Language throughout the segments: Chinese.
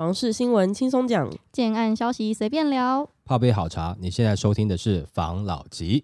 房事新闻轻松讲，建案消息随便聊。泡杯好茶，你现在收听的是房老吉。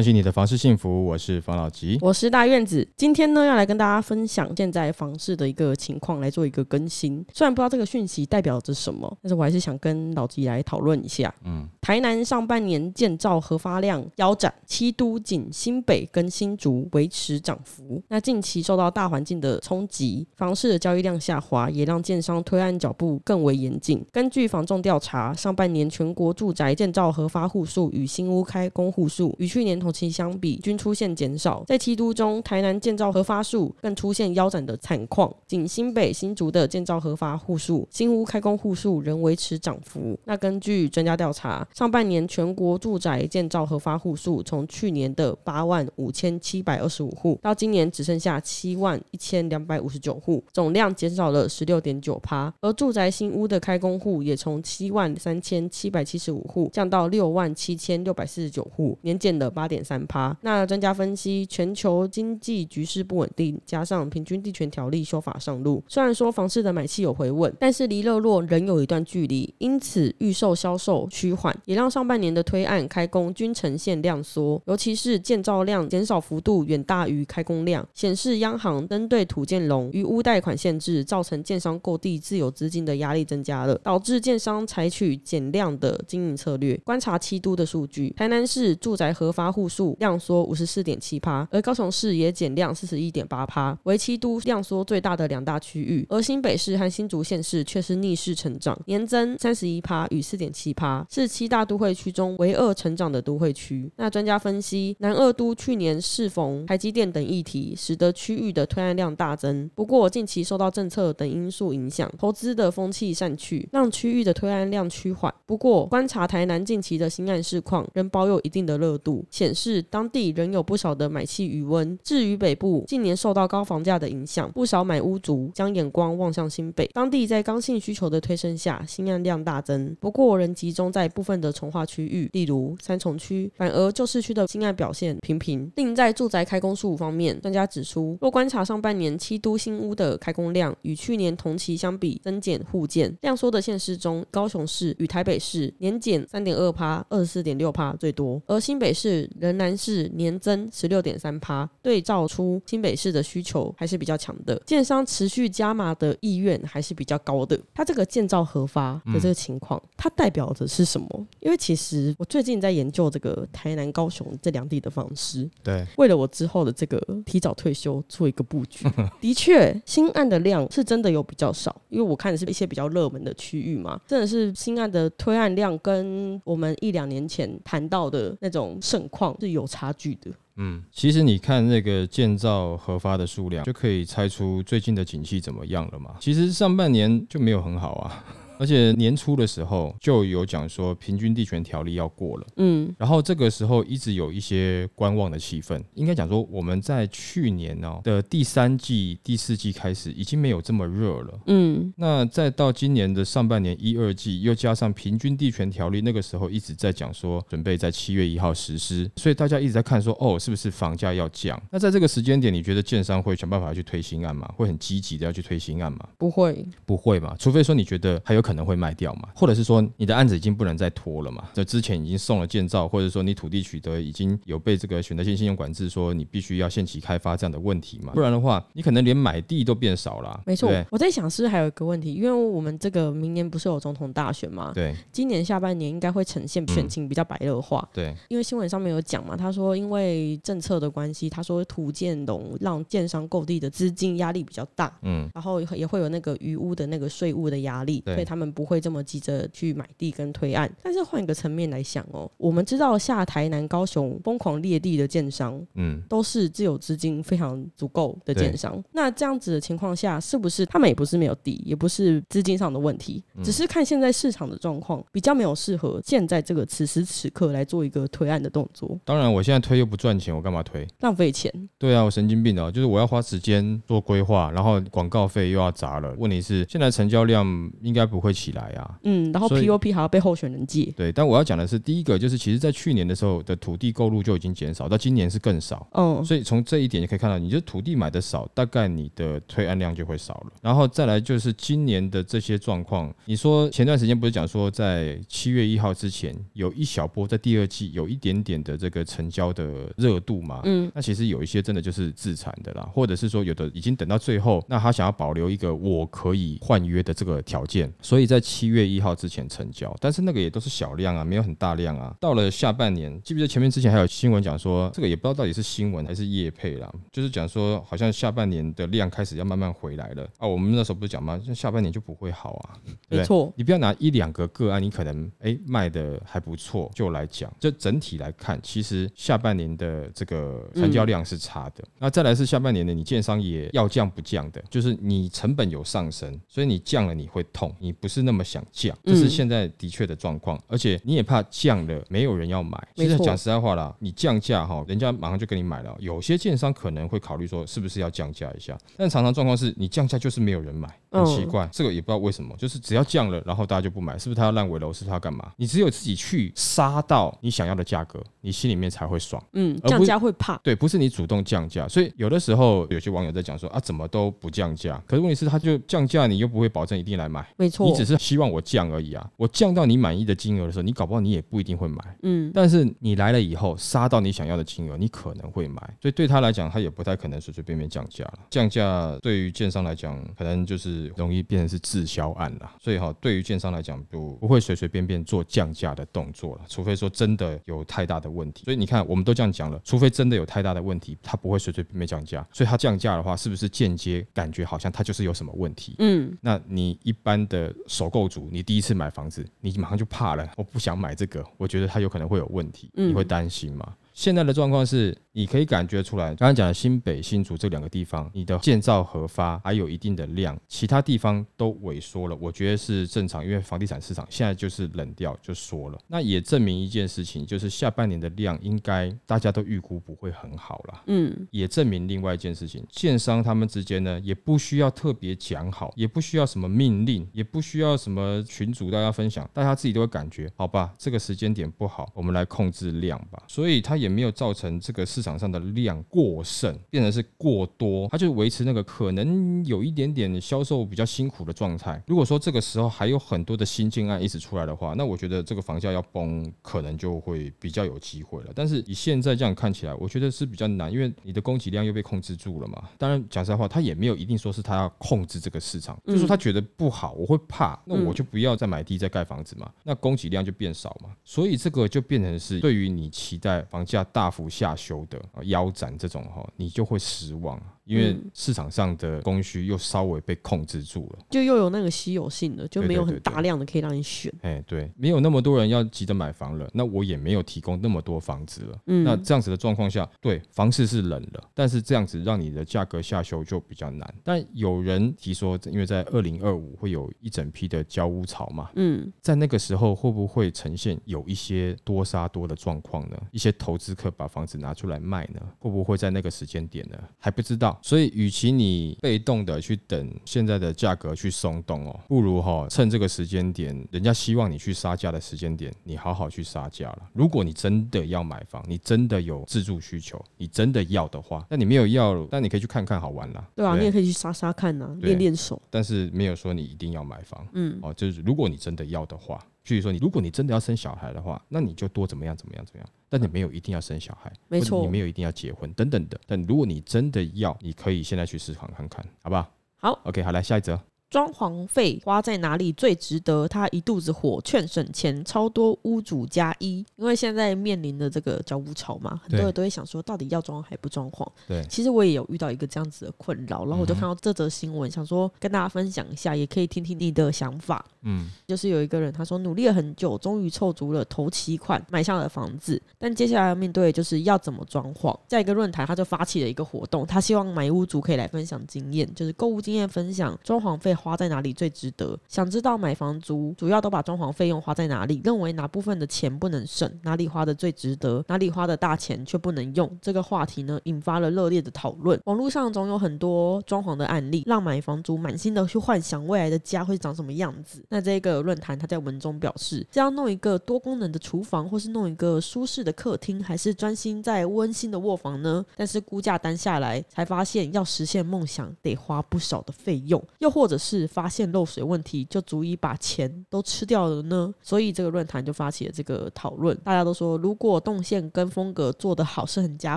关心你的房事幸福，我是房老吉。我是大院子。今天呢，要来跟大家分享现在房市的一个情况，来做一个更新。虽然不知道这个讯息代表着什么，但是我还是想跟老吉来讨论一下。嗯，台南上半年建造核发量腰斩，七都仅新北跟新竹维持涨幅。那近期受到大环境的冲击，房市的交易量下滑，也让建商推案脚步更为严谨。根据房仲调查，上半年全国住宅建造核发户数与新屋开工户数与去年同期相比均出现减少，在七都中，台南建造核发数更出现腰斩的惨况，仅新北、新竹的建造核发户数、新屋开工户数仍维持涨幅。那根据专家调查，上半年全国住宅建造核发户数从去年的八万五千七百二十五户，到今年只剩下七万一千两百五十九户，总量减少了十六点九趴。而住宅新屋的开工户也从七万三千七百七十五户降到六万七千六百四十九户，年减了八。点三趴。那专家分析，全球经济局势不稳定，加上平均地权条例修法上路，虽然说房市的买气有回稳，但是离热络仍有一段距离。因此，预售销售趋缓，也让上半年的推案开工均呈现量缩，尤其是建造量减少幅度远大于开工量，显示央行针对土建龙与屋贷款限制，造成建商购地自有资金的压力增加了，导致建商采取减量的经营策略。观察七都的数据，台南市住宅合法户。户数量缩五十四点七趴，而高雄市也减量四十一点八趴，为七都量缩最大的两大区域。而新北市和新竹县市却是逆势成长，年增三十一趴与四点七趴，是七大都会区中唯二成长的都会区。那专家分析，南二都去年适逢台积电等议题，使得区域的推案量大增。不过近期受到政策等因素影响，投资的风气散去，让区域的推案量趋缓。不过观察台南近期的新案市况，仍保有一定的热度，显。显示当地仍有不少的买气余温。至于北部，近年受到高房价的影响，不少买屋族将眼光望向新北。当地在刚性需求的推升下，新案量大增，不过仍集中在部分的从化区域，例如三重区。反而旧市区的新案表现平平。另在住宅开工数方面，专家指出，若观察上半年七都新屋的开工量与去年同期相比增减互见，量缩的县市中，高雄市与台北市年减三点二趴、二十四点六趴最多，而新北市。仍然是年增十六点三趴，对照出新北市的需求还是比较强的，建商持续加码的意愿还是比较高的。它这个建造核发的这个情况，它代表的是什么？因为其实我最近在研究这个台南、高雄这两地的方式，对，为了我之后的这个提早退休做一个布局。的确，新案的量是真的有比较少，因为我看的是一些比较热门的区域嘛，真的是新案的推案量跟我们一两年前谈到的那种盛况。是有差距的。嗯，其实你看那个建造核发的数量，就可以猜出最近的景气怎么样了嘛。其实上半年就没有很好啊。而且年初的时候就有讲说平均地权条例要过了，嗯，然后这个时候一直有一些观望的气氛。应该讲说我们在去年哦的第三季、第四季开始已经没有这么热了，嗯，那再到今年的上半年一二季，又加上平均地权条例，那个时候一直在讲说准备在七月一号实施，所以大家一直在看说哦是不是房价要降？那在这个时间点，你觉得建商会想办法去推新案吗？会很积极的要去推新案吗？不会，不会嘛？除非说你觉得还有可。可能会卖掉嘛，或者是说你的案子已经不能再拖了嘛？这之前已经送了建造，或者说你土地取得已经有被这个选择性信用管制，说你必须要限期开发这样的问题嘛？不然的话，你可能连买地都变少了。没错，我在想是不是还有一个问题，因为我们这个明年不是有总统大选嘛？对，今年下半年应该会呈现选情比较白热化。对，因为新闻上面有讲嘛，他说因为政策的关系，他说土建龙让建商购地的资金压力比较大，嗯，然后也会有那个余屋的那个税务的压力，所以他们不会这么急。着去买地跟推案，但是换一个层面来想哦，我们知道下台南、高雄疯狂裂地的建商，嗯，都是自有资金非常足够的建商。那这样子的情况下，是不是他们也不是没有地，也不是资金上的问题，只是看现在市场的状况比较没有适合现在这个此时此刻来做一个推案的动作。当然，我现在推又不赚钱，我干嘛推？浪费钱。对啊，我神经病哦，就是我要花时间做规划，然后广告费又要砸了。问题是现在成交量应该不会。会起来啊。嗯，然后 POP 还要被候选人借。对，但我要讲的是，第一个就是，其实在去年的时候的土地购入就已经减少，到今年是更少。嗯，所以从这一点就可以看到，你就土地买的少，大概你的推案量就会少了。然后再来就是今年的这些状况，你说前段时间不是讲说在七月一号之前有一小波，在第二季有一点点的这个成交的热度嘛？嗯，那其实有一些真的就是自产的啦，或者是说有的已经等到最后，那他想要保留一个我可以换约的这个条件，所以在七月一号之前成交，但是那个也都是小量啊，没有很大量啊。到了下半年，记不记得前面之前还有新闻讲说，这个也不知道到底是新闻还是业配啦，就是讲说好像下半年的量开始要慢慢回来了啊。我们那时候不是讲吗？下半年就不会好啊？没错。你不要拿一两个个案，你可能哎卖的还不错就来讲，就整体来看，其实下半年的这个成交量是差的。那再来是下半年的，你建商也要降不降的，就是你成本有上升，所以你降了你会痛，你不是那么想降，这是现在的确的状况，而且你也怕降了没有人要买。其实讲实在话啦，你降价哈，人家马上就给你买了。有些建商可能会考虑说是不是要降价一下，但常常状况是你降价就是没有人买，很奇怪，这个也不知道为什么，就是只要降了，然后大家就不买，是不是他要烂尾楼，是他要干嘛？你只有自己去杀到你想要的价格，你心里面才会爽。嗯，降价会怕。对，不是你主动降价，所以有的时候有些网友在讲说啊，怎么都不降价？可是问题是，他就降价，你又不会保证一定来买，没错。你只是希望我降而已啊。我降到你满意的金额的时候，你搞不好你也不一定会买。嗯，但是你来了以后，杀到你想要的金额，你可能会买。所以对他来讲，他也不太可能随随便便降价了。降价对于建商来讲，可能就是容易变成是滞销案了。所以哈，对于建商来讲，不不会随随便便做降价的动作了，除非说真的有太大的问题。所以你看，我们都这样讲了，除非真的有太大的问题，他不会随随便便降价。所以他降价的话，是不是间接感觉好像他就是有什么问题？嗯，那你一般的首购族，你第一次买房子，你马上就怕了，我不想买这个，我觉得它有可能会有问题，你会担心吗？现在的状况是，你可以感觉出来，刚刚讲的新北、新竹这两个地方，你的建造核发还有一定的量，其他地方都萎缩了，我觉得是正常，因为房地产市场现在就是冷掉，就缩了。那也证明一件事情，就是下半年的量应该大家都预估不会很好了。嗯，也证明另外一件事情，建商他们之间呢，也不需要特别讲好，也不需要什么命令，也不需要什么群主大家分享，大家自己都会感觉，好吧，这个时间点不好，我们来控制量吧。所以它也没有造成这个市场上的量过剩，变成是过多，它就维持那个可能有一点点销售比较辛苦的状态。如果说这个时候还有很多的新进案一直出来的话，那我觉得这个房价要崩，可能就会比较有机会了。但是以现在这样看起来，我觉得是比较难，因为你的供给量又被控制住了嘛。当然讲实在话，他也没有一定说是他要控制这个市场，就是说他觉得不好，我会怕，那我就不要再买地再盖房子嘛，那供给量就变少嘛。所以这个就变成是对于你期待房价大幅下修的、腰斩这种哈，你就会失望。因为市场上的供需又稍微被控制住了。就又有那个稀有性的，就没有很大量的可以让你选。哎，对，没有那么多人要急着买房了，那我也没有提供那么多房子了。嗯那这样子的状况下，对房市是冷了，但是这样子让你的价格下修就比较难。但有人提说，因为在二零二五会有一整批的交屋潮嘛，嗯，在那个时候会不会呈现有一些多杀多的状况呢？一些投资客把房子拿出来卖呢？会不会在那个时间点呢？还不知道。所以，与其你被动的去等现在的价格去松动哦，不如哈、趁这个时间点，人家希望你去杀价的时间点，你好好去杀价了。如果你真的要买房，你真的有自住需求，你真的要的话，那你没有要，但你可以去看看好玩啦。对啊，不你也可以去杀杀看呐、对练练手。但是没有说你一定要买房。嗯，哦，就是如果你真的要的话，譬如说你如果你真的要生小孩的话，那你就多怎么样怎么样怎么样，但你没有一定要生小孩，没错你没有一定要结婚等等的。但如果你真的要，你可以现在去市场看看，好不好？好，OK，好，来下一则。装潢费花在哪里最值得？他一肚子火，劝省钱，超多屋主加一。因为现在面临的这个交屋潮嘛，很多人都会想说，到底要装还不装潢？对，其实我也有遇到一个这样子的困扰，然后我就看到这则新闻，想说跟大家分享一下，也可以听听你的想法。嗯，就是有一个人，他说努力了很久，终于凑足了头期款，买下了房子，但接下来要面对的就是要怎么装潢。在一个论坛，他就发起了一个活动，他希望买屋主可以来分享经验，就是购物经验分享、装潢费花在哪里最值得。想知道买房族主要都把装潢费用花在哪里，认为哪部分的钱不能省，哪里花的最值得，哪里花的大钱却不能用。这个话题呢，引发了热烈的讨论。网络上总有很多装潢的案例，让买房族满心的去幻想未来的家会长什么样子。那这个论坛他在文中表示，这样弄一个多功能的厨房，或是弄一个舒适的客厅，还是专心在温馨的卧房呢？但是估价单下来，才发现要实现梦想得花不少的费用，又或者是发现漏水问题，就足以把钱都吃掉了呢？所以这个论坛就发起了这个讨论。大家都说，如果动线跟风格做得好，是很加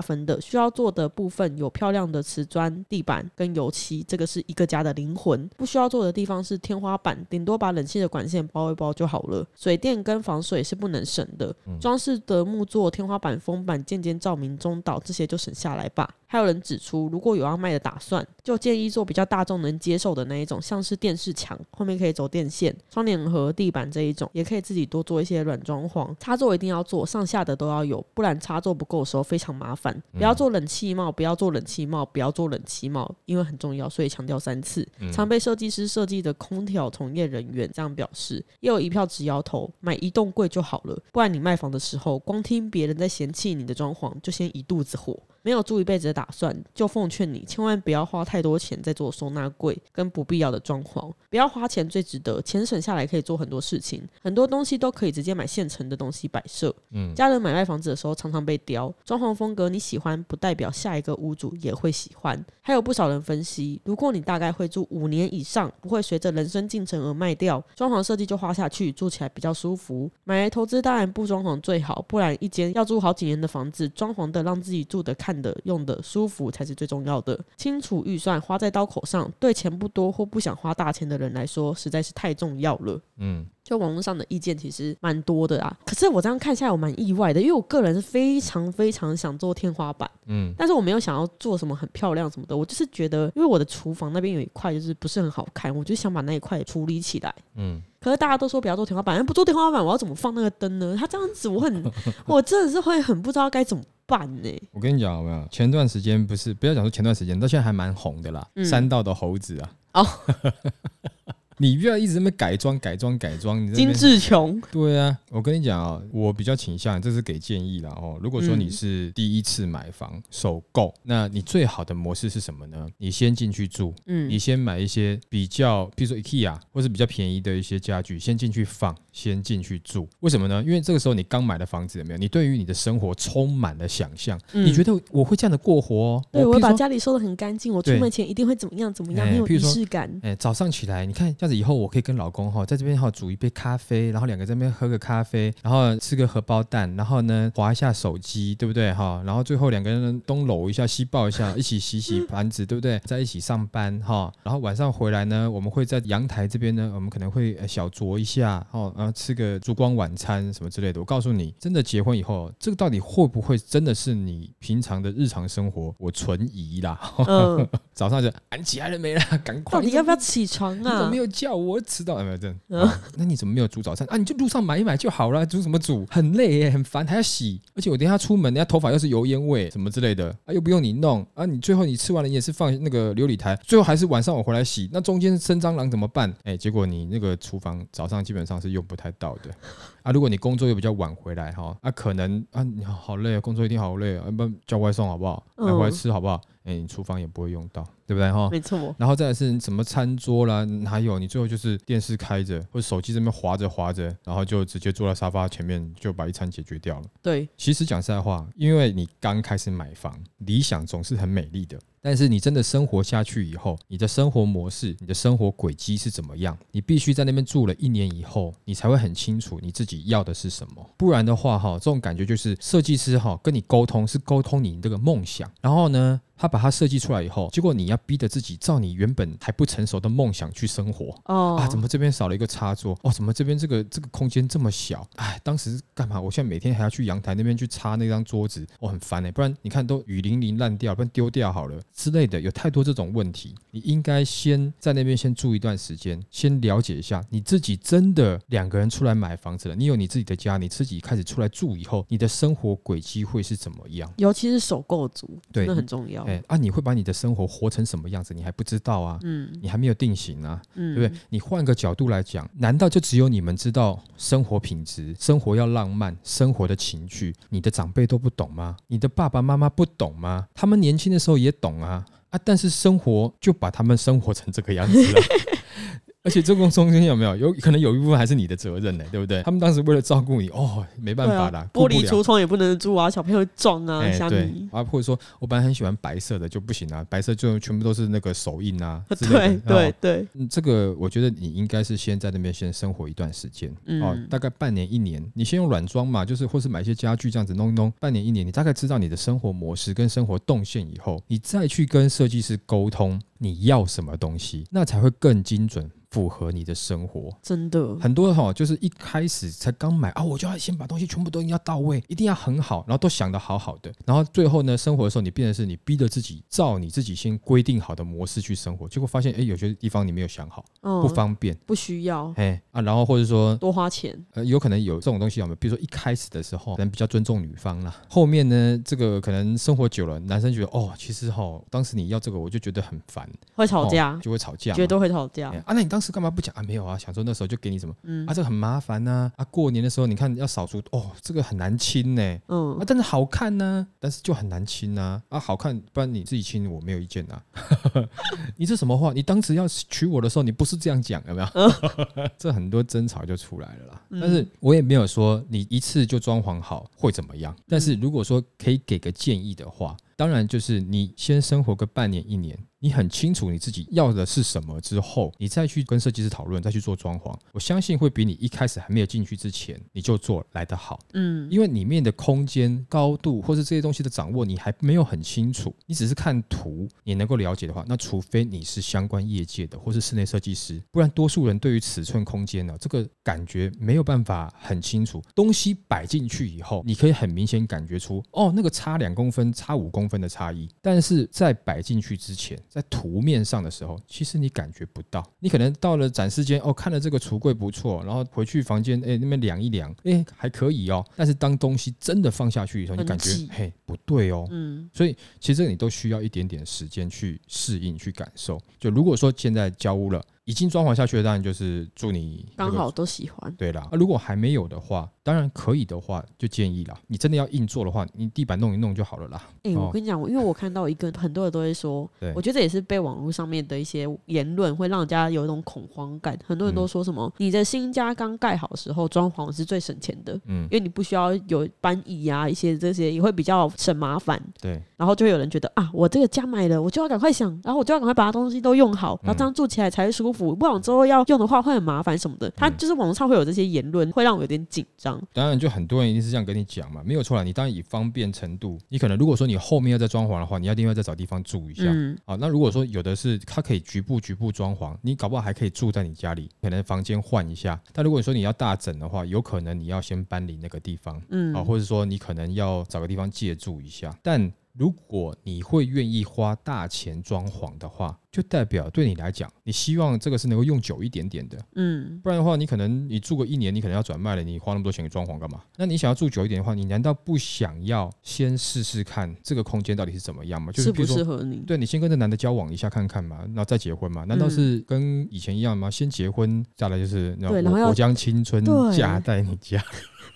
分的。需要做的部分有漂亮的瓷砖地板跟油漆，这个是一个家的灵魂。不需要做的地方是天花板，顶多把冷气的管线包一包就好了。水电跟防水是不能省的。装饰的木作、天花板、封板、渐渐照明、中岛这些就省下来吧。还有人指出，如果有要卖的打算，就建议做比较大众能接受的那一种，像是电视墙后面可以走电线、窗帘和地板这一种，也可以自己多做一些软装潢。插座一定要做，上下的都要有，不然插座不够的时候非常麻烦。不要做冷气帽，不要做冷气帽，不要做冷气帽，因为很重要，所以强调三次。常被设计师设计的空调从业人员这样表示，也有一票直摇头，买移动柜就好了，不然你卖房的时候，光听别人在嫌弃你的装潢，就先一肚子火。没有住一辈子的打算，就奉劝你千万不要花太多钱在做收纳柜跟不必要的装潢。不要花钱最值得，钱省下来可以做很多事情，很多东西都可以直接买现成的东西摆设。嗯，家人买卖房子的时候常常被刁，装潢风格你喜欢不代表下一个屋主也会喜欢。还有不少人分析，如果你大概会住五年以上，不会随着人生进程而卖掉，装潢设计就花下去，住起来比较舒服。买来投资当然不装潢最好，不然一间要住好几年的房子，装潢的让自己住的看。的用的舒服才是最重要的。清楚预算花在刀口上，对钱不多或不想花大钱的人来说，实在是太重要了。嗯，就网络上的意见其实蛮多的啊。可是我这样看下来，我蛮意外的，因为我个人是非常非常想做天花板，嗯，但是我没有想要做什么很漂亮什么的。我就是觉得，因为我的厨房那边有一块就是不是很好看，我就想把那一块处理起来。嗯，可是大家都说不要做天花板，不做天花板，我要怎么放那个灯呢？它这样子，我很，我真的是会很不知道该怎么。办呢？我跟你讲，有没有？前段时间不是，不要讲说前段时间，到现在还蛮红的啦。山道的猴子啊。哦。你不要一直在那改装、改装、改装，精致穷。对啊，我跟你讲啊，我比较倾向，这是给建议了哦。如果说你是第一次买房首购，那你最好的模式是什么呢？你先进去住，嗯，你先买一些比较，比如说 IKEA 或是比较便宜的一些家具，先进去放，先进去住。为什么呢？因为这个时候你刚买的房子有没有？你对于你的生活充满了想象，你觉得我会这样的过活？哦？对我把家里收的很干净，我出门前一定会怎么样怎么样，很有仪式感。哎，早上起来你看。这样子以后我可以跟老公哈在这边哈煮一杯咖啡，然后两个在那边喝个咖啡，然后吃个荷包蛋，然后呢划一下手机，对不对哈？然后最后两个人东搂一下西抱一下，一起洗洗盘子，对不对？在一起上班哈，然后晚上回来呢，我们会在阳台这边呢，我们可能会小酌一下哦，然后吃个烛光晚餐什么之类的。我告诉你，真的结婚以后，这个到底会不会真的是你平常的日常生活？我存疑啦。嗯，早上就俺起来了没啦？赶快，到底要不要起床啊？没有。叫我迟到有没有？真，那你怎么没有煮早餐啊？你就路上买一买就好了，煮什么煮？很累耶，很烦，还要洗。而且我等下出门，人家头发又是油烟味什么之类的啊，又不用你弄啊。你最后你吃完了，你也是放那个琉璃台，最后还是晚上我回来洗。那中间生蟑螂怎么办？哎，结果你那个厨房早上基本上是用不太到的啊。如果你工作又比较晚回来哈，啊，可能啊，你好累啊，工作一定好累啊，不叫外送好不好？买回来吃好不好？哎，你厨房也不会用到，对不对哈？没错。然后再来是什么餐桌啦，还有你最后就是电视开着或者手机这边滑着滑着，然后就直接坐在沙发前面就把一餐解决掉了。对，其实讲实在话，因为你刚开始买房，理想总是很美丽的。但是你真的生活下去以后，你的生活模式、你的生活轨迹是怎么样？你必须在那边住了一年以后，你才会很清楚你自己要的是什么。不然的话，哈，这种感觉就是设计师哈跟你沟通是沟通你这个梦想，然后呢？他把它设计出来以后，结果你要逼着自己照你原本还不成熟的梦想去生活哦啊！怎么这边少了一个插座？哦，怎么这边这个这个空间这么小？哎，当时干嘛？我现在每天还要去阳台那边去擦那张桌子，我很烦哎！不然你看都雨淋淋烂掉，不然丢掉好了。之类的，有太多这种问题，你应该先在那边先住一段时间，先了解一下你自己真的两个人出来买房子了，你有你自己的家，你自己开始出来住以后，你的生活轨迹会是怎么样？尤其是首购族，对那很重要。哎啊，你会把你的生活活成什么样子？你还不知道啊，嗯，你还没有定型啊，嗯，对不对？你换个角度来讲，难道就只有你们知道生活品质、生活要浪漫、生活的情趣，你的长辈都不懂吗？你的爸爸妈妈不懂吗？他们年轻的时候也懂啊啊啊！但是生活就把他们生活成这个样子了。而且这个中间有没有？有可能有一部分还是你的责任呢？对不对？他们当时为了照顾你，哦，没办法啦，玻璃橱窗也不能住啊，小朋友撞啊，哎，对。啊，或者说我本来很喜欢白色的就不行啊，白色就全部都是那个手印啊，对对对，这个我觉得你应该是先在那边先生活一段时间，哦，大概半年一年，你先用软装嘛，就是或是买一些家具这样子弄一弄，半年一年，你大概知道你的生活模式跟生活动线以后，你再去跟设计师沟通你要什么东西，那才会更精准。符合你的生活，真的。很多哈，就是一开始才刚买啊，我就要先把东西全部都一定要到位，一定要很好，然后都想的好好的，然后最后呢，生活的时候你变的是你逼着自己照你自己先规定好的模式去生活，结果发现哎，有些地方你没有想好，不方便，不需要，哎啊，然后或者说多花钱，呃，有可能有这种东西有没有？比如说一开始的时候可能比较尊重女方啦，后面呢，这个可能生活久了，男生觉得哦，其实哈，当时你要这个我就觉得很烦，会吵架，就会吵架，绝对会吵架啊，那你当时干嘛不讲啊？没有。啊，想说那时候就给你什么，嗯，啊，这个很麻烦呐，啊，过年的时候你看要扫除，哦，这个很难清呢，嗯，啊，但是好看呢，但是就很难清呐，啊，好看，不然你自己清我没有意见呐，你这什么话？你当时要娶我的时候，你不是这样讲，有没有？这很多争吵就出来了啦。但是我也没有说你一次就装潢好会怎么样，但是如果说可以给个建议的话，当然就是你先生活个半年一年。你很清楚你自己要的是什么之后，你再去跟设计师讨论，再去做装潢，我相信会比你一开始还没有进去之前你就做来得好。嗯，因为里面的空间高度或是这些东西的掌握，你还没有很清楚，你只是看图，你能够了解的话，那除非你是相关业界的或是室内设计师，不然多数人对于尺寸空间呢，这个感觉没有办法很清楚。东西摆进去以后，你可以很明显感觉出，哦，那个差两公分、差五公分的差异，但是在摆进去之前。在图面上的时候，其实你感觉不到。你可能到了展示间，哦，看了这个橱柜不错，然后回去房间，哎，那边量一量，哎，还可以哦。但是当东西真的放下去以后，你感觉，嘿，不对哦。嗯。所以其实你都需要一点点时间去适应、去感受。就如果说现在交屋了。已经装潢下去的，当然就是祝你刚好都喜欢。对啦，如果还没有的话，当然可以的话，就建议啦。你真的要硬做的话，你地板弄一弄就好了啦。哎，我跟你讲，因为我看到一个很多人都会说，我觉得也是被网络上面的一些言论会让人家有一种恐慌感。很多人都说什么，你的新家刚盖好的时候装潢是最省钱的，嗯，因为你不需要有搬椅啊，一些这些也会比较省麻烦。对，然后就会有人觉得啊，我这个家买了，我就要赶快想，然后我就要赶快把它东西都用好，然后这样住起来才舒服。不然之后要用的话会很麻烦什么的，他就是网络上会有这些言论，会让我有点紧张。当然，就很多人一定是这样跟你讲嘛，没有错啦。你当然以方便程度，你可能如果说你后面要再装潢的话，你要另外再找地方住一下嗯啊。那如果说有的是它可以局部局部装潢，你搞不好还可以住在你家里，可能房间换一下。但如果你说你要大整的话，有可能你要先搬离那个地方，嗯啊，或者说你可能要找个地方借住一下。但如果你会愿意花大钱装潢的话，就代表对你来讲，你希望这个是能够用久一点点的，嗯，不然的话，你可能你住个一年，你可能要转卖了，你花那么多钱给装潢干嘛？那你想要住久一点的话，你难道不想要先试试看这个空间到底是怎么样吗？适不适合你？对你先跟这男的交往一下看看嘛，然后再结婚嘛？难道是跟以前一样吗？先结婚，再来就是我我将青春嫁在你家。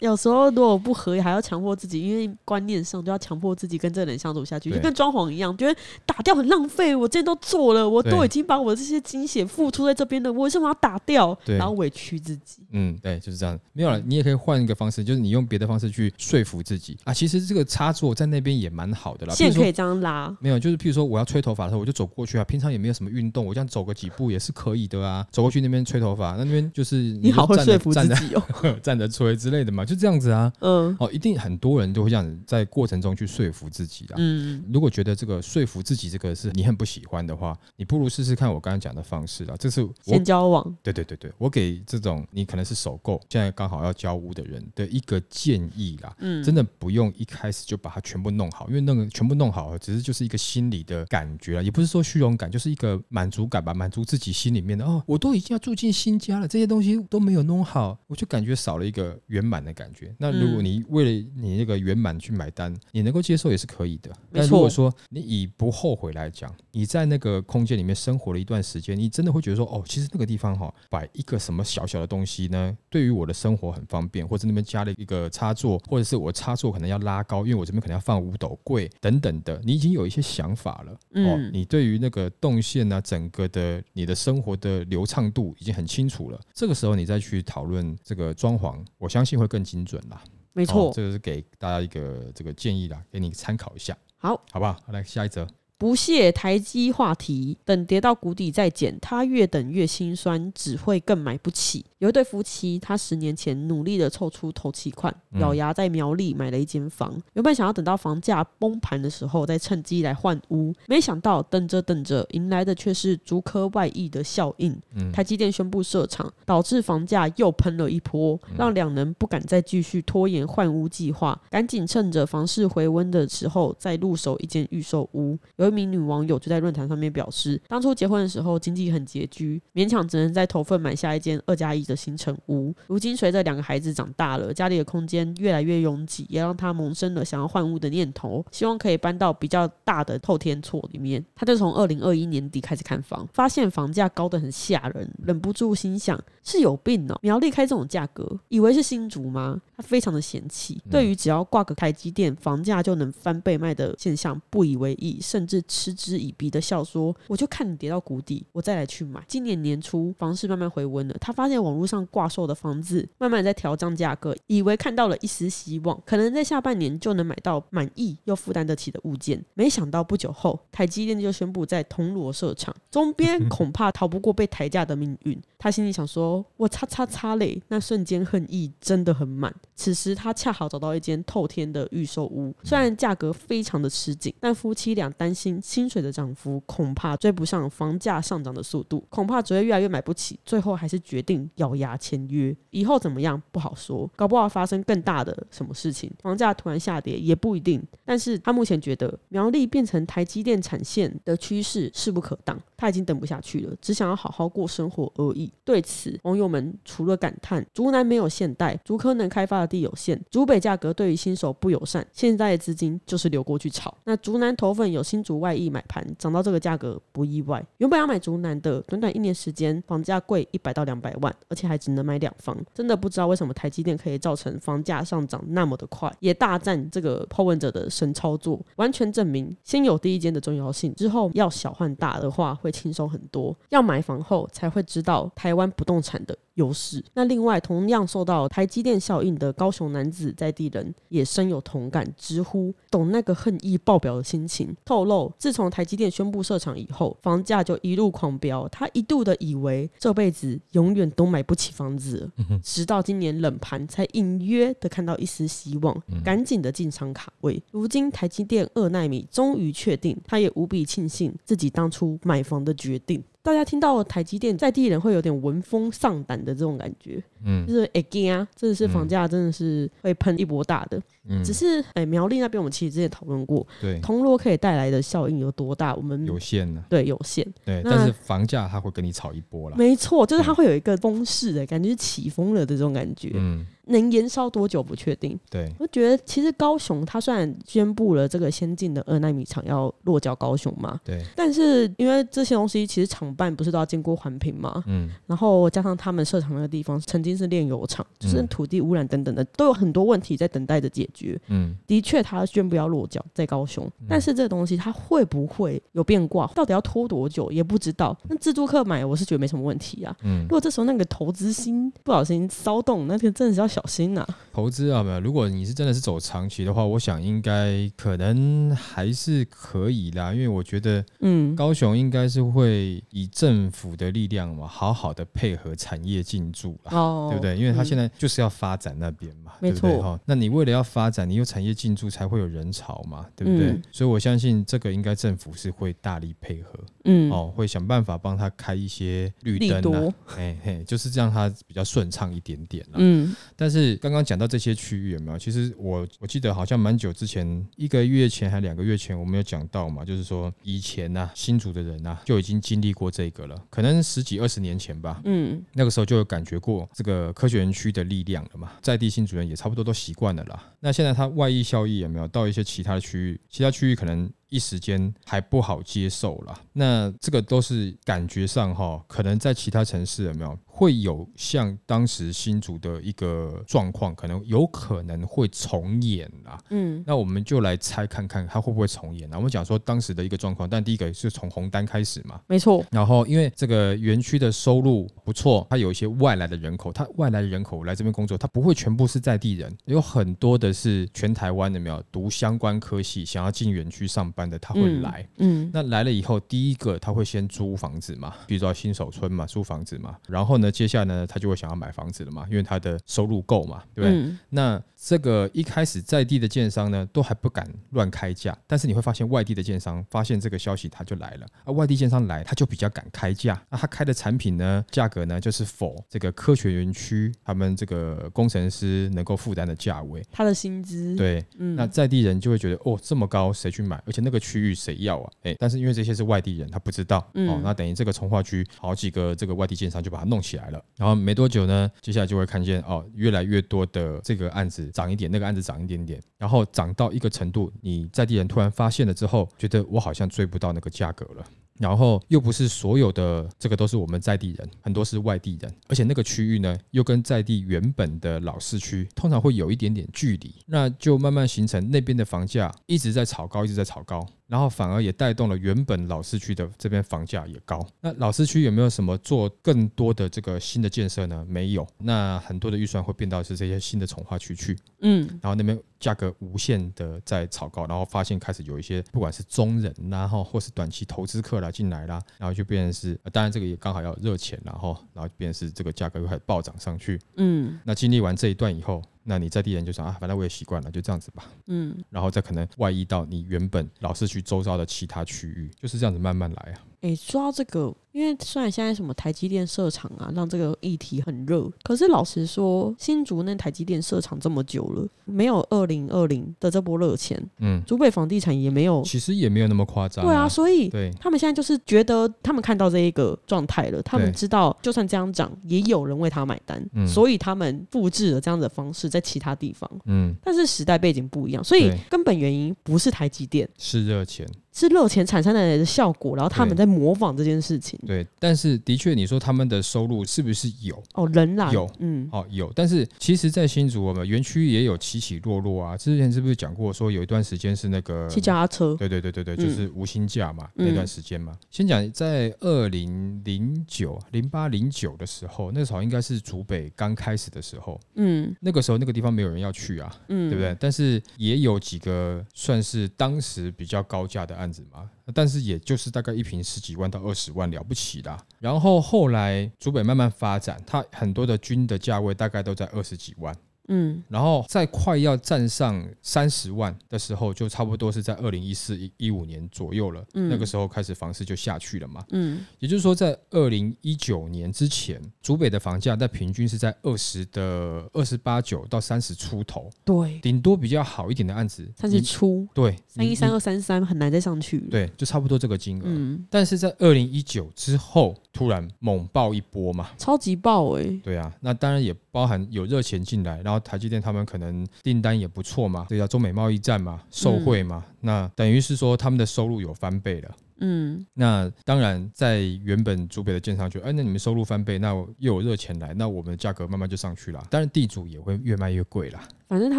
有时候如果不合，还要强迫自己，因为观念上就要强迫自己跟这个人相处下去，就跟装潢一样，觉得打掉很浪费。我之前都做了，我都已经把我这些精血付出在这边了，我为什么要打掉？然后委屈自己。嗯，对，就是这样。没有了，你也可以换一个方式，就是你用别的方式去说服自己啊。其实这个插座在那边也蛮好的啦，线可以这样拉。没有，就是譬如说我要吹头发的时候，我就走过去啊。平常也没有什么运动，我这样走个几步也是可以的啊。走过去那边吹头发，那那边就是你好会说服自己哦，站着吹之类的嘛，就这样子啊。嗯，哦，一定很多人都会这样子在过程中去说服自己的。嗯，如果觉得这个说服自己这个是你很不喜欢的话，你不如试试看我刚刚讲的方式啦。这是我先交往，对对对对，我给这种你可能是首购，现在刚好要交屋的人的一个建议啦。嗯，真的不用一开始就把它全部弄好，因为那个全部弄好，只是就是一个心理的感觉了，也不是说虚荣感，就是一个满足感吧，满足自己心里面的哦，我都已经要住进新家了，这些东西都没有弄好，我就感觉少了一个圆满的感觉。那如果你为了你那个圆满去买单，你能够接受也是可以的。但如果说你以不后悔来讲，你在那个空间里面生活了一段时间，你真的会觉得说，哦，其实那个地方哈，摆一个什么小小的东西呢，对于我的生活很方便，或者那边加了一个插座，或者是我插座可能要拉高，因为我这边可能要放五斗柜等等的，你已经有一些想法了。哦，你对于那个动线呢，整个的你的生活的流畅度已经很清楚了。这个时候你再去讨论这个装潢，我相信会更精准啦。没错，这个是给大家一个这个建议啦，给你参考一下。好，好不好？来下一则。不屑台积话题，等跌到谷底再减，他越等越心酸，只会更买不起。有一对夫妻，他十年前努力的凑出头期款，咬牙在苗栗买了一间房，原本想要等到房价崩盘的时候再趁机来换屋，没想到等着等着，迎来的却是竹科外溢的效应。台积电宣布设厂，导致房价又喷了一波，让两人不敢再继续拖延换屋计划，赶紧趁着房市回温的时候再入手一间预售屋。有一名女网友就在论坛上面表示，当初结婚的时候经济很拮据，勉强只能在头份买下一间二加一的新城屋。如今随着两个孩子长大了，家里的空间越来越拥挤，也让她萌生了想要换屋的念头，希望可以搬到比较大的透天厝里面。她就从二零二一年底开始看房，发现房价高得很吓人，忍不住心想是有病哦！苗栗开这种价格，以为是新竹吗？他非常的嫌弃，对于只要挂个台积电，房价就能翻倍卖的现象不以为意，甚至。嗤之以鼻的笑说：“我就看你跌到谷底，我再来去买。”今年年初，房市慢慢回温了，他发现网络上挂售的房子慢慢在调降价格，以为看到了一丝希望，可能在下半年就能买到满意又负担得起的物件。没想到不久后，台积电就宣布在铜锣设厂，中边恐怕逃不过被抬价的命运。他心里想说：“我擦擦擦嘞！”那瞬间恨意真的很满。此时他恰好找到一间透天的预售屋，虽然价格非常的吃紧，但夫妻俩担心薪水的涨幅恐怕追不上房价上涨的速度，恐怕只会越来越买不起。最后还是决定咬牙签约。以后怎么样不好说，搞不好发生更大的什么事情，房价突然下跌也不一定。但是他目前觉得苗栗变成台积电产线的趋势势不可挡，他已经等不下去了，只想要好好过生活而已。对此，网友们除了感叹竹南没有现代，竹科能开发的地有限，竹北价格对于新手不友善，现在的资金就是流过去炒。那竹南投份有新竹外溢买盘，涨到这个价格不意外。原本要买竹南的，短短一年时间，房价贵一百到两百万，而且还只能买两房，真的不知道为什么台积电可以造成房价上涨那么的快，也大赞这个抛问者的神操作，完全证明先有第一间的重要性，之后要小换大的话会会轻松很多。要买房后才会知道台。湾不动产的。优势。那另外，同样受到台积电效应的高雄男子在地人也深有同感，直呼懂那个恨意爆表的心情。透露，自从台积电宣布设厂以后，房价就一路狂飙。他一度的以为这辈子永远都买不起房子，直到今年冷盘才隐约的看到一丝希望，赶紧的进场卡位。如今台积电二纳米终于确定，他也无比庆幸自己当初买房的决定。大家听到台积电在地人会有点闻风丧胆的这种感觉，嗯，就是 again 啊，真的是房价真的是会喷一波大的，嗯，只是哎苗栗那边我们其实之前讨论过，对，铜锣可以带来的效应有多大，我们有限呢，对，有限，对，但是房价它会跟你炒一波了，没错，就是它会有一个风势的感觉，起风了的这种感觉，嗯。能延烧多久不确定。对，我觉得其实高雄它虽然宣布了这个先进的二纳米厂要落脚高雄嘛，对，但是因为这些东西其实厂办不是都要经过环评嘛，嗯，然后加上他们设厂那个地方曾经是炼油厂，就是土地污染等等的都有很多问题在等待着解决。嗯，的确他宣布要落脚在高雄，但是这个东西它会不会有变卦，到底要拖多久也不知道。那自助客买我是觉得没什么问题啊，嗯，如果这时候那个投资心不小心骚动，那天真的是要小。心呐。投资啊，没有。如果你是真的是走长期的话，我想应该可能还是可以啦，因为我觉得，嗯，高雄应该是会以政府的力量嘛，好好的配合产业进驻啦，对不对？因为他现在就是要发展那边嘛，没错。哈，那你为了要发展，你有产业进驻才会有人潮嘛，对不对？所以我相信这个应该政府是会大力配合，嗯，哦，会想办法帮他开一些绿灯啊，嘿嘿，就是这样，他比较顺畅一点点啦。嗯，但是刚刚讲到。这些区域有没有？其实我我记得好像蛮久之前，一个月前还两个月前，我们有讲到嘛，就是说以前呐，新竹的人呐就已经经历过这个了，可能十几二十年前吧。嗯，那个时候就有感觉过这个科学园区的力量了嘛，在地新主人也差不多都习惯了啦。那那现在它外溢效益有没有到一些其他区域？其他区域可能。一时间还不好接受了，那这个都是感觉上哈，可能在其他城市有没有会有像当时新竹的一个状况，可能有可能会重演啊。嗯，那我们就来猜看看它会不会重演啊？我们讲说当时的一个状况，但第一个是从红单开始嘛，没错。然后因为这个园区的收入不错，它有一些外来的人口，它外来的人口来这边工作，它不会全部是在地人，有很多的是全台湾的没有读相关科系，想要进园区上。班的他会来，嗯，那来了以后，第一个他会先租房子嘛，比如说新手村嘛，租房子嘛，然后呢，接下来呢，他就会想要买房子了嘛，因为他的收入够嘛，对不对？那这个一开始在地的建商呢，都还不敢乱开价，但是你会发现外地的建商发现这个消息，他就来了。啊，外地建商来，他就比较敢开价，那他开的产品呢，价格呢，就是否这个科学园区他们这个工程师能够负担的价位，他的薪资，对，嗯，那在地人就会觉得哦，这么高，谁去买？而且那个区域谁要啊？哎，但是因为这些是外地人，他不知道哦。那等于这个从化区好几个这个外地建商就把它弄起来了。然后没多久呢，接下来就会看见哦，越来越多的这个案子涨一点，那个案子涨一点点，然后涨到一个程度，你在地人突然发现了之后，觉得我好像追不到那个价格了。然后又不是所有的这个都是我们在地人，很多是外地人，而且那个区域呢又跟在地原本的老市区通常会有一点点距离，那就慢慢形成那边的房价一直在炒高，一直在炒高。然后反而也带动了原本老市区的这边房价也高。那老市区有没有什么做更多的这个新的建设呢？没有。那很多的预算会变到是这些新的从化区去。嗯。然后那边价格无限的在炒高，然后发现开始有一些不管是中人然后或是短期投资客来进来啦，然后就变成是，当然这个也刚好要热钱，然后然后变成是这个价格又开始暴涨上去。嗯。那经历完这一段以后。那你在地人就想啊，反正我也习惯了，就这样子吧。嗯，然后再可能外溢到你原本老是去周遭的其他区域，就是这样子慢慢来啊。哎，说到这个，因为虽然现在什么台积电设厂啊，让这个议题很热，可是老实说，新竹那台积电设厂这么久了，没有二零二零的这波热钱，嗯，竹北房地产也没有，其实也没有那么夸张。对啊，所以对他们现在就是觉得他们看到这一个状态了，他们知道就算这样涨，也有人为他买单，嗯所以他们复制了这样的方式在其他地方。嗯，但是时代背景不一样，所以根本原因不是台积电，是热钱。是热钱产生的效果，然后他们在模仿这件事情。对，但是的确，你说他们的收入是不是有？哦，仍然有，嗯，哦有。但是其实，在新竹我们园区也有起起落落啊。之前是不是讲过说有一段时间是那个骑脚踏车？对对对对对，就是无薪假嘛，那段时间嘛。先讲在二零零九、零八、零九的时候，那时候应该是竹北刚开始的时候。嗯，那个时候那个地方没有人要去啊，嗯，对不对？但是也有几个算是当时比较高价的案。子嘛，但是也就是大概一瓶十几万到二十万了不起啦。然后后来竹北慢慢发展，它很多的均的价位大概都在二十几万。嗯，然后在快要站上三十万的时候，就差不多是在二零一四一一五年左右了。嗯，那个时候开始房市就下去了嘛。嗯，也就是说，在二零一九年之前，竹北的房价在平均是在二十的二十八九到三十出头。对，顶多比较好一点的案子三十出。对，三一三二三三很难再上去。对，就差不多这个金额。嗯，但是在二零一九之后，突然猛爆一波嘛，超级爆哎。对啊，那当然也包含有热钱进来，然后。台积电他们可能订单也不错嘛，这叫中美贸易战嘛，受贿嘛，那等于是说他们的收入有翻倍了。嗯，那当然在原本主北的建商就，哎，那你们收入翻倍，那又有热钱来，那我们的价格慢慢就上去了。当然地主也会越卖越贵啦。反正他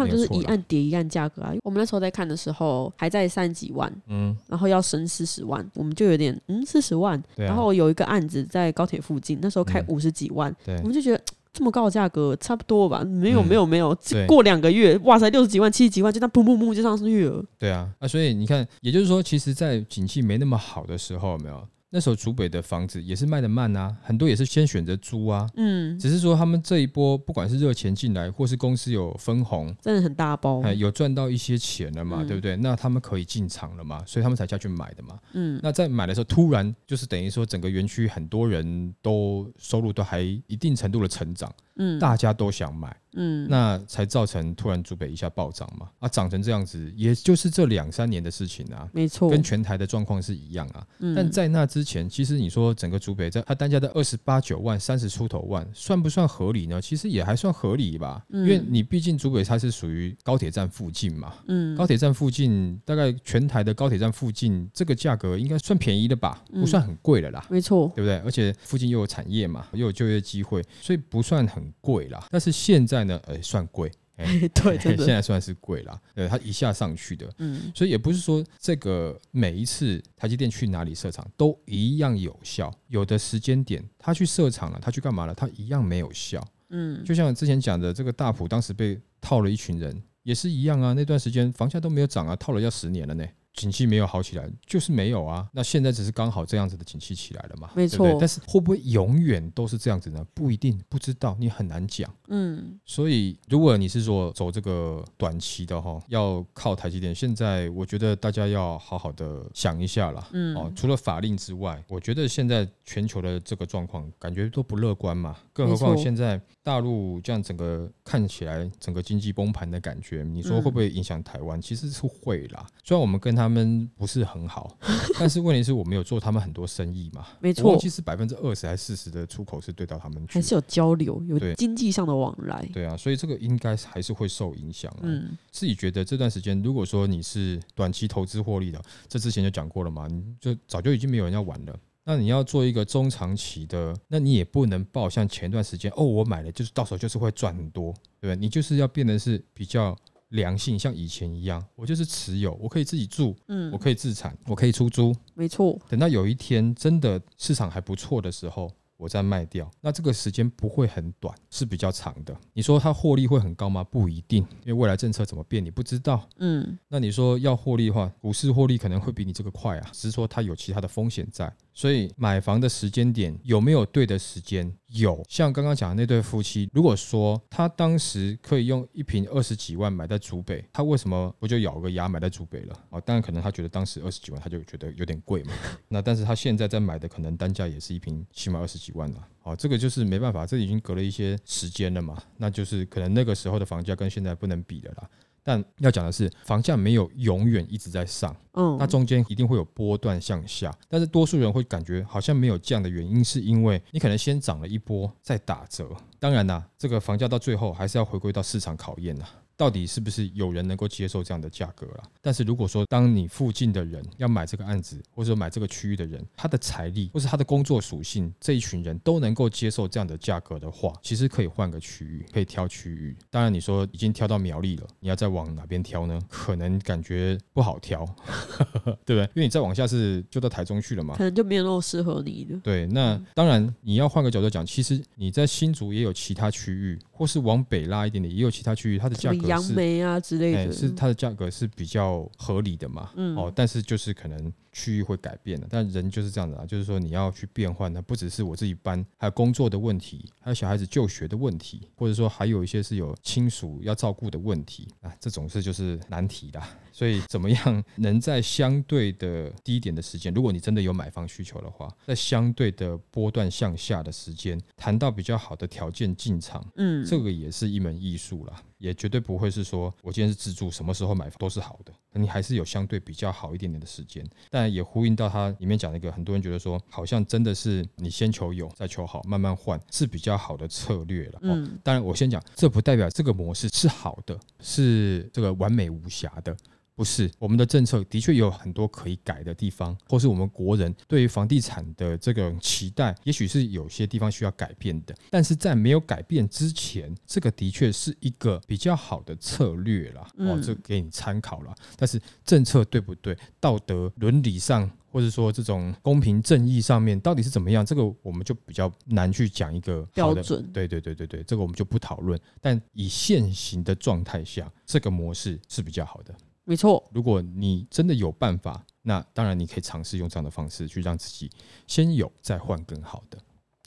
们就是一按叠一按价格啊。我们那时候在看的时候还在三十几万，嗯，然后要升四十万，我们就有点嗯四十万。然后有一个案子在高铁附近，那时候开五十几万，对，我们就觉得。这么高的价格差不多吧？没有嗯没有没有，过两个月，哇塞，六十几万、七十几万，就那砰砰砰就上去了。对啊，啊，所以你看，也就是说，其实，在景气没那么好的时候，有没有？那时候竹北的房子也是卖的慢啊，很多也是先选择租啊，嗯，只是说他们这一波不管是热钱进来，或是公司有分红，真的很大包。哎，有赚到一些钱了嘛，嗯对不对？那他们可以进场了嘛，所以他们才下去买的嘛。嗯，那在买的时候，突然就是等于说，整个园区很多人都收入都还一定程度的成长，嗯大家都想买，嗯，那才造成突然竹北一下暴涨嘛。啊，涨成这样子，也就是这两三年的事情啊。没错。跟全台的状况是一样啊，嗯但在那之前，其实你说整个竹北在它单价在二十八九万、三十出头万，算不算合理呢？其实也还算合理吧，嗯因为你毕竟竹北它是属于高铁站附近嘛，嗯高铁站附近大概全台的高铁站附近，这个价格应该算便宜的吧，嗯不算很贵的啦。没错。对不对？而且附近又有产业嘛，又有就业机会，所以不算很贵啦。但是现在呢，呃，算贵，哎 对，真现。在算是贵啦。呃，它一下上去的，嗯所以也不是说这个每一次台积电去哪里设厂都一样有效，有的时间点他去设厂了，他去干嘛了，他一样没有效。嗯，就像之前讲的，这个大埔当时被套了一群人，也是一样啊。那段时间房价都没有涨啊，套了要十年了呢。景气没有好起来，就是没有啊。那现在只是刚好这样子的景气起来了嘛，没错但是会不会永远都是这样子呢？不一定，不知道，你很难讲。嗯所以，如果你是说走这个短期的哈，要靠台积电，现在我觉得大家要好好的想一下啦。嗯哦，除了法令之外，我觉得现在全球的这个状况感觉都不乐观嘛，更何况现在大陆这样整个看起来整个经济崩盘的感觉，你说嗯会不会影响台湾？其实是会啦。虽然我们跟他们不是很好，但是问题是我们有做他们很多生意嘛，没错其实百分之二十还是四十的出口是对到他们去还。是有交流，有对经济上的往来。对啊，所以这个应该还是会受影响啊。嗯自己觉得这段时间，如果说你是短期投资获利的，这之前就讲过了嘛，你就早就已经没有人要玩了。那你要做一个中长期的，那你也不能报像前段时间哦，我买了就是到时候就是会赚很多，对不对？你就是要变得是比较良性，像以前一样，我就是持有，我可以自己住，嗯我，可以自产，我可以出租，没错。等到有一天真的市场还不错的时候，我再卖掉。那这个时间不会很短，是比较长的。你说它获利会很高吗？不一定，因为未来政策怎么变你不知道。嗯那你说要获利的话，股市获利可能会比你这个快啊，只是说它有其他的风险在。所以买房的时间点有没有对的时间？有，像刚刚讲的那对夫妻，如果说他当时可以用一平二十几万买在竹北，他为什么不就咬个牙买在竹北了？哦，当然可能他觉得当时二十几万他就觉得有点贵嘛。那但是他现在在买的可能单价也是一平起码二十几万了。哦，这个就是没办法，这已经隔了一些时间了嘛，那就是可能那个时候的房价跟现在不能比的啦。但要讲的是，房价没有永远一直在上，嗯，那中间一定会有波段向下。但是多数人会感觉好像没有降的原因，是因为你可能先涨了一波，再打折。当然啦，这个房价到最后还是要回归到市场考验啦。到底是不是有人能够接受这样的价格啦？但是如果说当你附近的人要买这个案子，或者说买这个区域的人，他的财力或是他的工作属性，这一群人都能够接受这样的价格的话，其实可以换个区域，可以挑区域。当然你说已经挑到苗栗了，你要再往哪边挑呢？可能感觉不好挑，对不对？因为你再往下是就到台中去了嘛可。能就没有那么适合你的。对，那当然你要换个角度讲，其实你在新竹也有其他区域，或是往北拉一点点，也有其他区域，它的价格是杨梅啊之类哎，的，是它的价格是比较合理的嘛，嗯。哦，但是就是可能区域会改变的，但人就是这样的啊，就是说你要去变换的不只是我自己搬，还有工作的问题，还有小孩子就学的问题，或者说还有一些是有亲属要照顾的问题啊，这种事就是难题啦。所以怎么样能在相对的低点的时间，如果你真的有买房需求的话，在相对的波段向下的时间，谈到比较好的条件进场，嗯，这个也是一门艺术啦，也绝对不会是说我今天是自住，什么时候买房都是好的，你还是有相对比较好一点点的时间。但也呼应到它里面讲的一个，很多人觉得说，好像真的是你先求有，再求好，慢慢换是比较好的策略了。哦，嗯当然我先讲，这不代表这个模式是好的，是这个完美无瑕的。不是，我们的政策的确有很多可以改的地方，或是我们国人对于房地产的这个期待，也许是有些地方需要改变的。但是在没有改变之前，这个的确是一个比较好的策略啦。哦，嗯这给你参考了。但是政策对不对，道德伦理上或者说这种公平正义上面到底是怎么样，这个我们就比较难去讲一个标准。对对对对对，这个我们就不讨论。但以现行的状态下，这个模式是比较好的。没错，如果你真的有办法，那当然你可以尝试用这样的方式去让自己先有，再换更好的。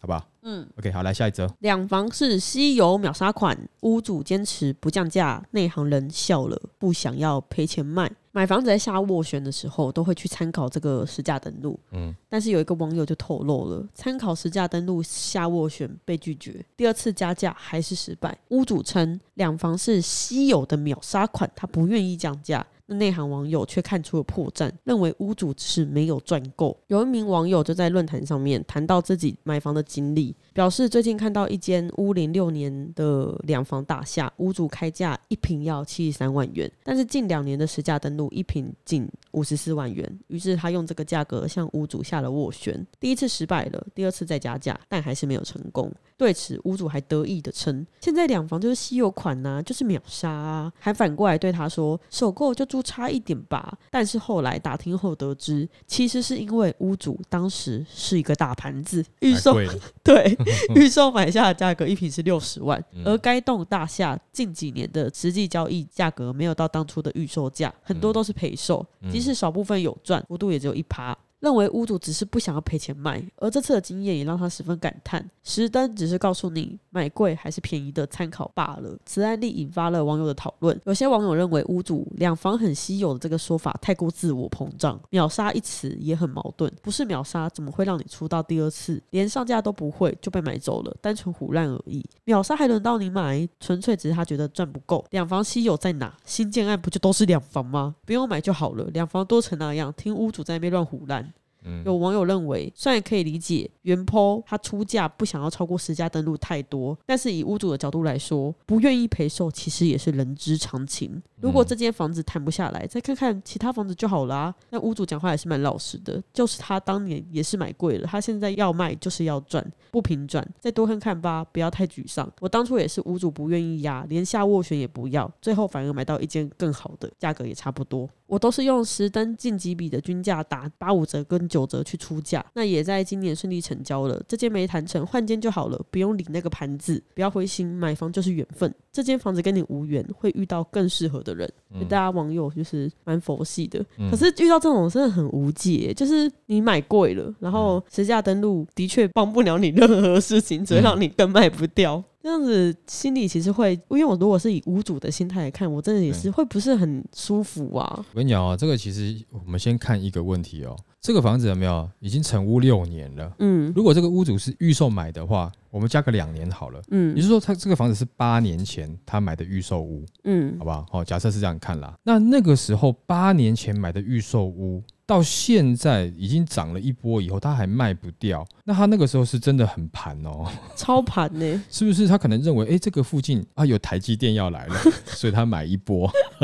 好吧，嗯，OK，好，来下一则。两房是稀有秒杀款，屋主坚持不降价，内行人笑了，不想要赔钱卖。买房子在下斡旋的时候，都会去参考这个实价登录，嗯，但是有一个网友就透露了，参考实价登录下斡旋被拒绝，第二次加价还是失败。屋主称两房是稀有的秒杀款，他不愿意降价。内行网友却看出了破绽，认为屋主只是没有赚够。有一名网友就在论坛上面谈到自己买房的经历，表示最近看到一间屋龄六年的两房大厦，屋主开价一平要七十三万元，但是近两年的实价登录一平仅五十四万元，于是他用这个价格向屋主下了斡旋，第一次失败了，第二次再加价，但还是没有成功。对此，屋主还得意的称：“现在两房就是稀有款呐，就是秒杀啊！”还反过来对他说：“首购就租差一点吧。”但是后来打听后得知，其实是因为屋主当时是一个大盘子预售，对预售买下的价格一平是六十万，而该栋大厦近几年的实际交易价格没有到当初的预售价，很多都是赔售，即使少部分有赚，幅度也只有一趴。认为屋主只是不想要赔钱卖，而这次的经验也让他十分感叹。实灯只是告诉你买贵还是便宜的参考罢了。此案例引发了网友的讨论，有些网友认为屋主两房很稀有的这个说法太过自我膨胀，秒杀一词也很矛盾。不是秒杀怎么会让你出到第二次，连上架都不会就被买走了？单纯胡乱而已。秒杀还轮到你买？纯粹只是他觉得赚不够。两房稀有在哪？新建案不就都是两房吗？不用买就好了。两房多成那样，听屋主在那边乱胡乱。有网友认为，虽然可以理解原坡他出价不想要超过十家登录太多，但是以屋主的角度来说，不愿意赔售其实也是人之常情。如果这间房子谈不下来，再看看其他房子就好啦。那屋主讲话也是蛮老实的，就是他当年也是买贵了，他现在要卖就是要赚，不平转，再多看看吧，不要太沮丧。我当初也是屋主不愿意压，连下斡旋也不要，最后反而买到一间更好的，价格也差不多。我都是用十登晋级比的均价打八五折跟九折去出价，那也在今年顺利成交了。这间没谈成，换间就好了，不用理那个盘子。不要灰心，买房就是缘分。这间房子跟你无缘，会遇到更适合的人。大家网友就是蛮佛系的，可是遇到这种真的很无解。就是你买贵了，然后实价登录的确帮不了你任何事情，只会让你更卖不掉。这样子心里其实会，因为我如果是以无主的心态来看，我真的也是会不是很舒服啊。我跟你讲啊，这个其实我们先看一个问题哦，这个房子有没有已经成屋六年了？嗯，如果这个屋主是预售买的话，我们加个两年好了。嗯，也就是说他这个房子是八年前他买的预售屋。嗯，好不好？好，假设是这样看啦，那那个时候八年前买的预售屋。到现在已经涨了一波以后，他还卖不掉，那他那个时候是真的很盘哦，超盘呢，是不是？他可能认为，哎，这个附近啊有台积电要来了，所以他买一波，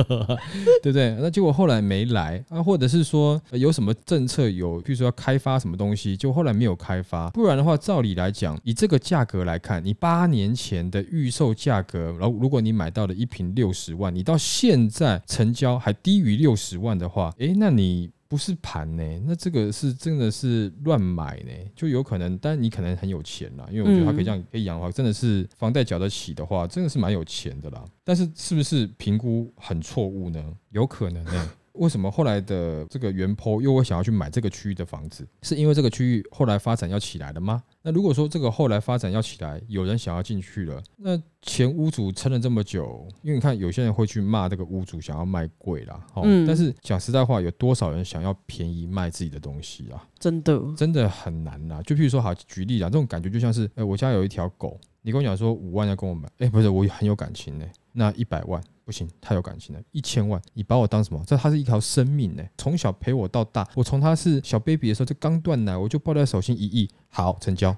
对不对？那结果后来没来啊，或者是说有什么政策有，比如说要开发什么东西，就后来没有开发。不然的话，照理来讲，以这个价格来看，你八年前的预售价格，然后如果你买到了一瓶六十万，你到现在成交还低于六十万的话，哎，那你。不是盘呢，那这个是真的是乱买呢，就有可能，但你可能很有钱啦，因为我觉得他可以这样可以养的话，真的是房贷缴得起的话，真的是蛮有钱的啦。但是是不是评估很错误呢？有可能呢。为什么后来的这个原坡又会想要去买这个区域的房子？是因为这个区域后来发展要起来了吗？那如果说这个后来发展要起来，有人想要进去了，那前屋主撑了这么久，因为你看有些人会去骂这个屋主想要卖贵啦，嗯，但是讲实在话，有多少人想要便宜卖自己的东西啊？真的，真的很难呐。就譬如说，好举例啊，这种感觉就像是，哎，我家有一条狗，你跟我讲说五万要跟我买，哎，不是，我很有感情呢，那一百万。不行，太有感情了。一千万，你把我当什么？这他是一条生命呢，从小陪我到大。我从他是小 baby 的时候就刚断奶，我就抱在手心一亿，好成交。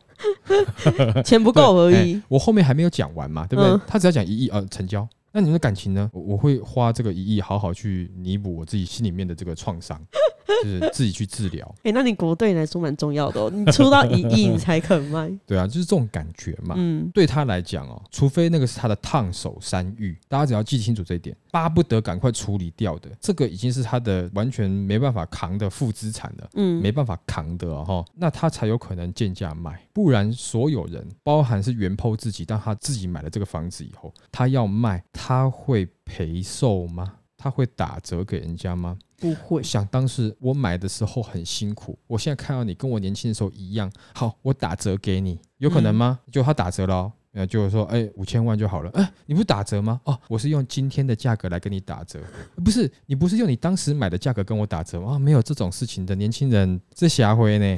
钱不够而已。我后面还没有讲完嘛，对不对？他只要讲一亿啊，成交。那你们的感情呢？我会花这个一亿，好好去弥补我自己心里面的这个创伤。就是自己去治疗。哎，那你国对你来说蛮重要的哦，你出到一亿你才肯卖。对啊，就是这种感觉嘛。嗯，对他来讲哦，除非那个是他的烫手山芋，大家只要记清楚这一点，巴不得赶快处理掉的，这个已经是他的完全没办法扛的负资产了。嗯，没办法扛的哈，那他才有可能贱价卖，不然所有人，包含是原剖自己，当他自己买了这个房子以后，他要卖，他会赔售吗？他会打折给人家吗？不会。想当时我买的时候很辛苦，我现在看到你跟我年轻的时候一样，好，我打折给你，有可能吗？就他打折了。呃，就是说，哎，五千万就好了。哎，你不是打折吗？哦，我是用今天的价格来跟你打折，不是你不是用你当时买的价格跟我打折吗？没有这种事情的，年轻人这瞎灰呢，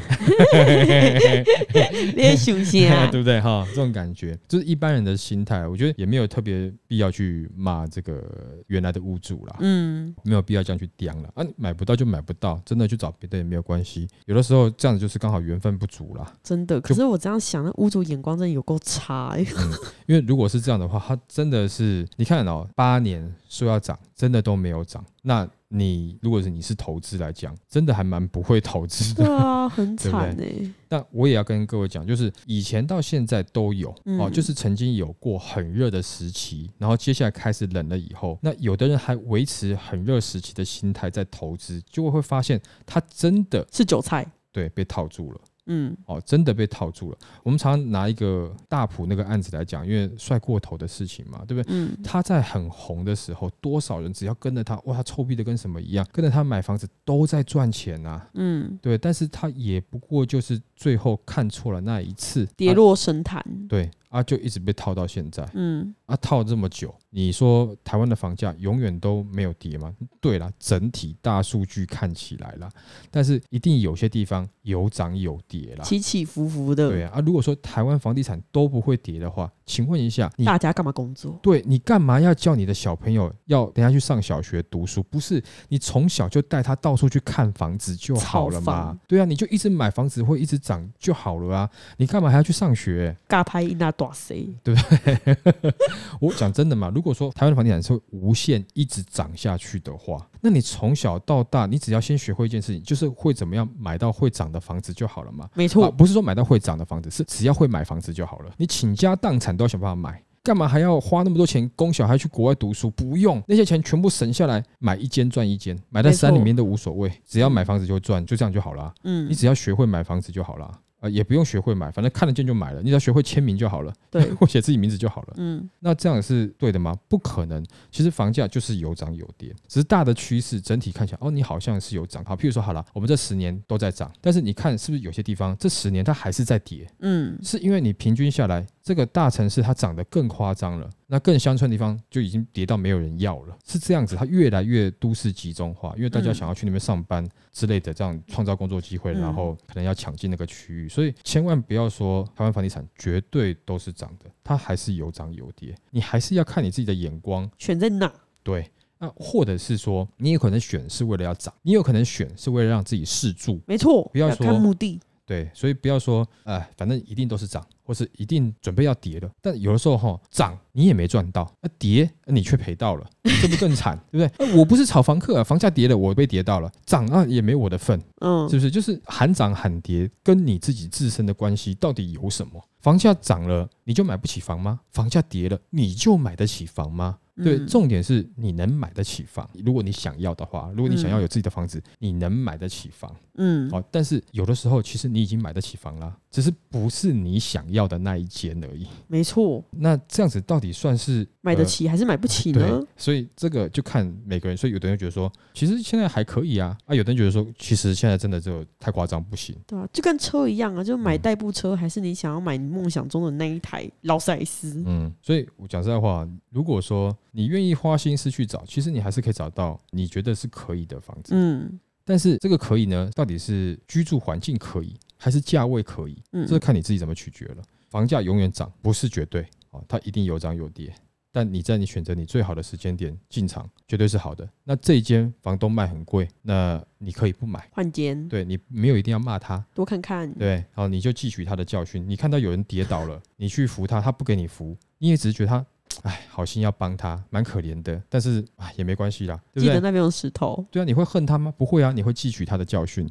连熊心啊，对不对？哈，这种感觉就是一般人的心态，我觉得也没有特别必要去骂这个原来的屋主啦，嗯，没有必要这样去刁了啊，买不到就买不到，真的去找别的也没有关系。有的时候这样子就是刚好缘分不足啦，真的。可是我这样想，那屋主眼光真的有够差。嗯，因为如果是这样的话，它真的是你看哦，八年说要涨，真的都没有涨。那你如果是你是投资来讲，真的还蛮不会投资的，对啊，很惨哎。但我也要跟各位讲，就是以前到现在都有哦，就是曾经有过很热的时期，然后接下来开始冷了以后，那有的人还维持很热时期的心态在投资，就会会发现他真的是韭菜，对，被套住了。嗯，哦，真的被套住了。我们常拿一个大普那个案子来讲，因为帅过头的事情嘛，对不对？嗯，他在很红的时候，多少人只要跟着他，哇，他臭屁的跟什么一样，跟着他买房子都在赚钱啊。嗯，对，但是他也不过就是最后看错了那一次，跌落神坛。对。啊，就一直被套到现在，嗯，啊，套这么久，你说台湾的房价永远都没有跌吗？对了，整体大数据看起来了，但是一定有些地方有涨有跌啦，起起伏伏的。对啊，啊，如果说台湾房地产都不会跌的话，请问一下，大家干嘛工作？对你干嘛要叫你的小朋友要等下去上小学读书？不是你从小就带他到处去看房子就好了嘛？对啊，你就一直买房子会一直涨就好了啊，你干嘛还要去上学？嘎拍那多。哇塞，对不对？我讲真的嘛，如果说台湾的房地产是无限一直涨下去的话，那你从小到大，你只要先学会一件事情，就是会怎么样买到会涨的房子就好了嘛。没错，不是说买到会涨的房子，是只要会买房子就好了。你倾家荡产都要想办法买，干嘛还要花那么多钱供小孩去国外读书？不用，那些钱全部省下来买一间赚一间，买在山里面都无所谓，只要买房子就赚，就这样就好了。嗯，你只要学会买房子就好了。啊，也不用学会买，反正看得见就买了。你只要学会签名就好了，对，或写自己名字就好了。嗯，那这样是对的吗？不可能。其实房价就是有涨有跌，只是大的趋势整体看起来，哦，你好像是有涨。好，譬如说好了，我们这十年都在涨，但是你看是不是有些地方这十年它还是在跌？嗯，是因为你平均下来。这个大城市它涨得更夸张了，那更乡村的地方就已经跌到没有人要了，是这样子。它越来越都市集中化，因为大家想要去那边上班之类的，这样创造工作机会，然后可能要抢进那个区域，所以千万不要说台湾房地产绝对都是涨的，它还是有涨有跌，你还是要看你自己的眼光选在哪。对，那或者是说你有可能选是为了要涨，你有可能选是为了让自己试住，没错，不要说看目的。对，所以不要说，哎，反正一定都是涨，或是一定准备要跌的。但有的时候哈，涨你也没赚到，啊跌你却赔到了，这不更惨，对不对？我不是炒房客，啊房价跌了我被跌到了，涨啊也没我的份，嗯，是不是？就是喊涨喊跌，跟你自己自身的关系到底有什么？房价涨了你就买不起房吗？房价跌了你就买得起房吗？对，重点是你能买得起房。如果你想要的话，如果你想要有自己的房子，你能买得起房。嗯，好，但是有的时候其实你已经买得起房了，只是不是你想要的那一间而已。没错。那这样子到底算是买得起还是买不起呢？所以这个就看每个人。所以有的人觉得说，其实现在还可以啊。啊，有的人觉得说，其实现在真的就太夸张，不行。对啊，就跟车一样啊，就买代步车，还是你想要买你梦想中的那一台劳斯莱斯？嗯，所以我讲实在话，如果说。你愿意花心思去找，其实你还是可以找到你觉得是可以的房子。嗯，但是这个可以呢，到底是居住环境可以，还是价位可以？嗯，这看你自己怎么取决了。房价永远涨，不是绝对啊，它一定有涨有跌。但你在你选择你最好的时间点进场，绝对是好的。那这一间房东卖很贵，那你可以不买，换间。对你没有一定要骂他，多看看。对，好，你就汲取他的教训。你看到有人跌倒了，你去扶他，他不给你扶，你也只是觉得他。哎，好心要帮他，蛮可怜的，但是哎也没关系啦，对不对？记得那边有石头，对啊，你会恨他吗？不会啊，你会汲取他的教训。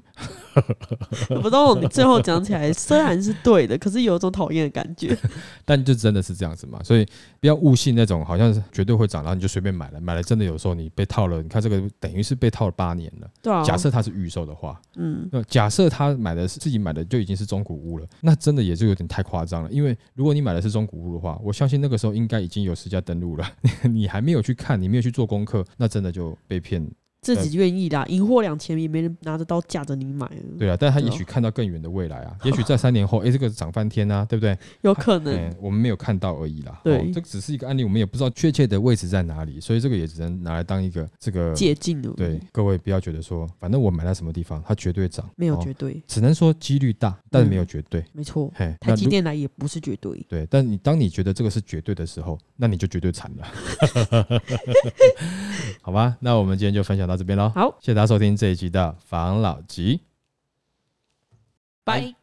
我不知道你最后讲起来虽然是对的，可是有一种讨厌的感觉。但就真的是这样子嘛，所以不要误信那种好像是绝对会涨，然后你就随便买了，买了真的有时候你被套了，你看这个等于是被套了八年了。对啊，假设他是预售的话，嗯，那假设他买的是自己买的就已经是中古屋了，那真的也就有点太夸张了。因为如果你买的是中古屋的话，我相信那个时候应该已经有私家登录了，你还没有去看，你没有去做功课，那真的就被骗。自己愿意啦，银货两千也没人拿着刀架着你买。对啊，但他也许看到更远的未来啊，也许在三年后，哎，这个涨翻天啊，对不对？有可能，我们没有看到而已啦。对，这只是一个案例，我们也不知道确切的位置在哪里，所以这个也只能拿来当一个这个借镜了。对，各位不要觉得说，反正我买在什么地方，它绝对涨，没有绝对，只能说几率大，但是没有绝对。没错，台积电来也不是绝对。对，但你当你觉得这个是绝对的时候，那你就绝对惨了。好吧，那我们今天就分享到这边喽，好，谢谢大家收听这一集的防老集，拜。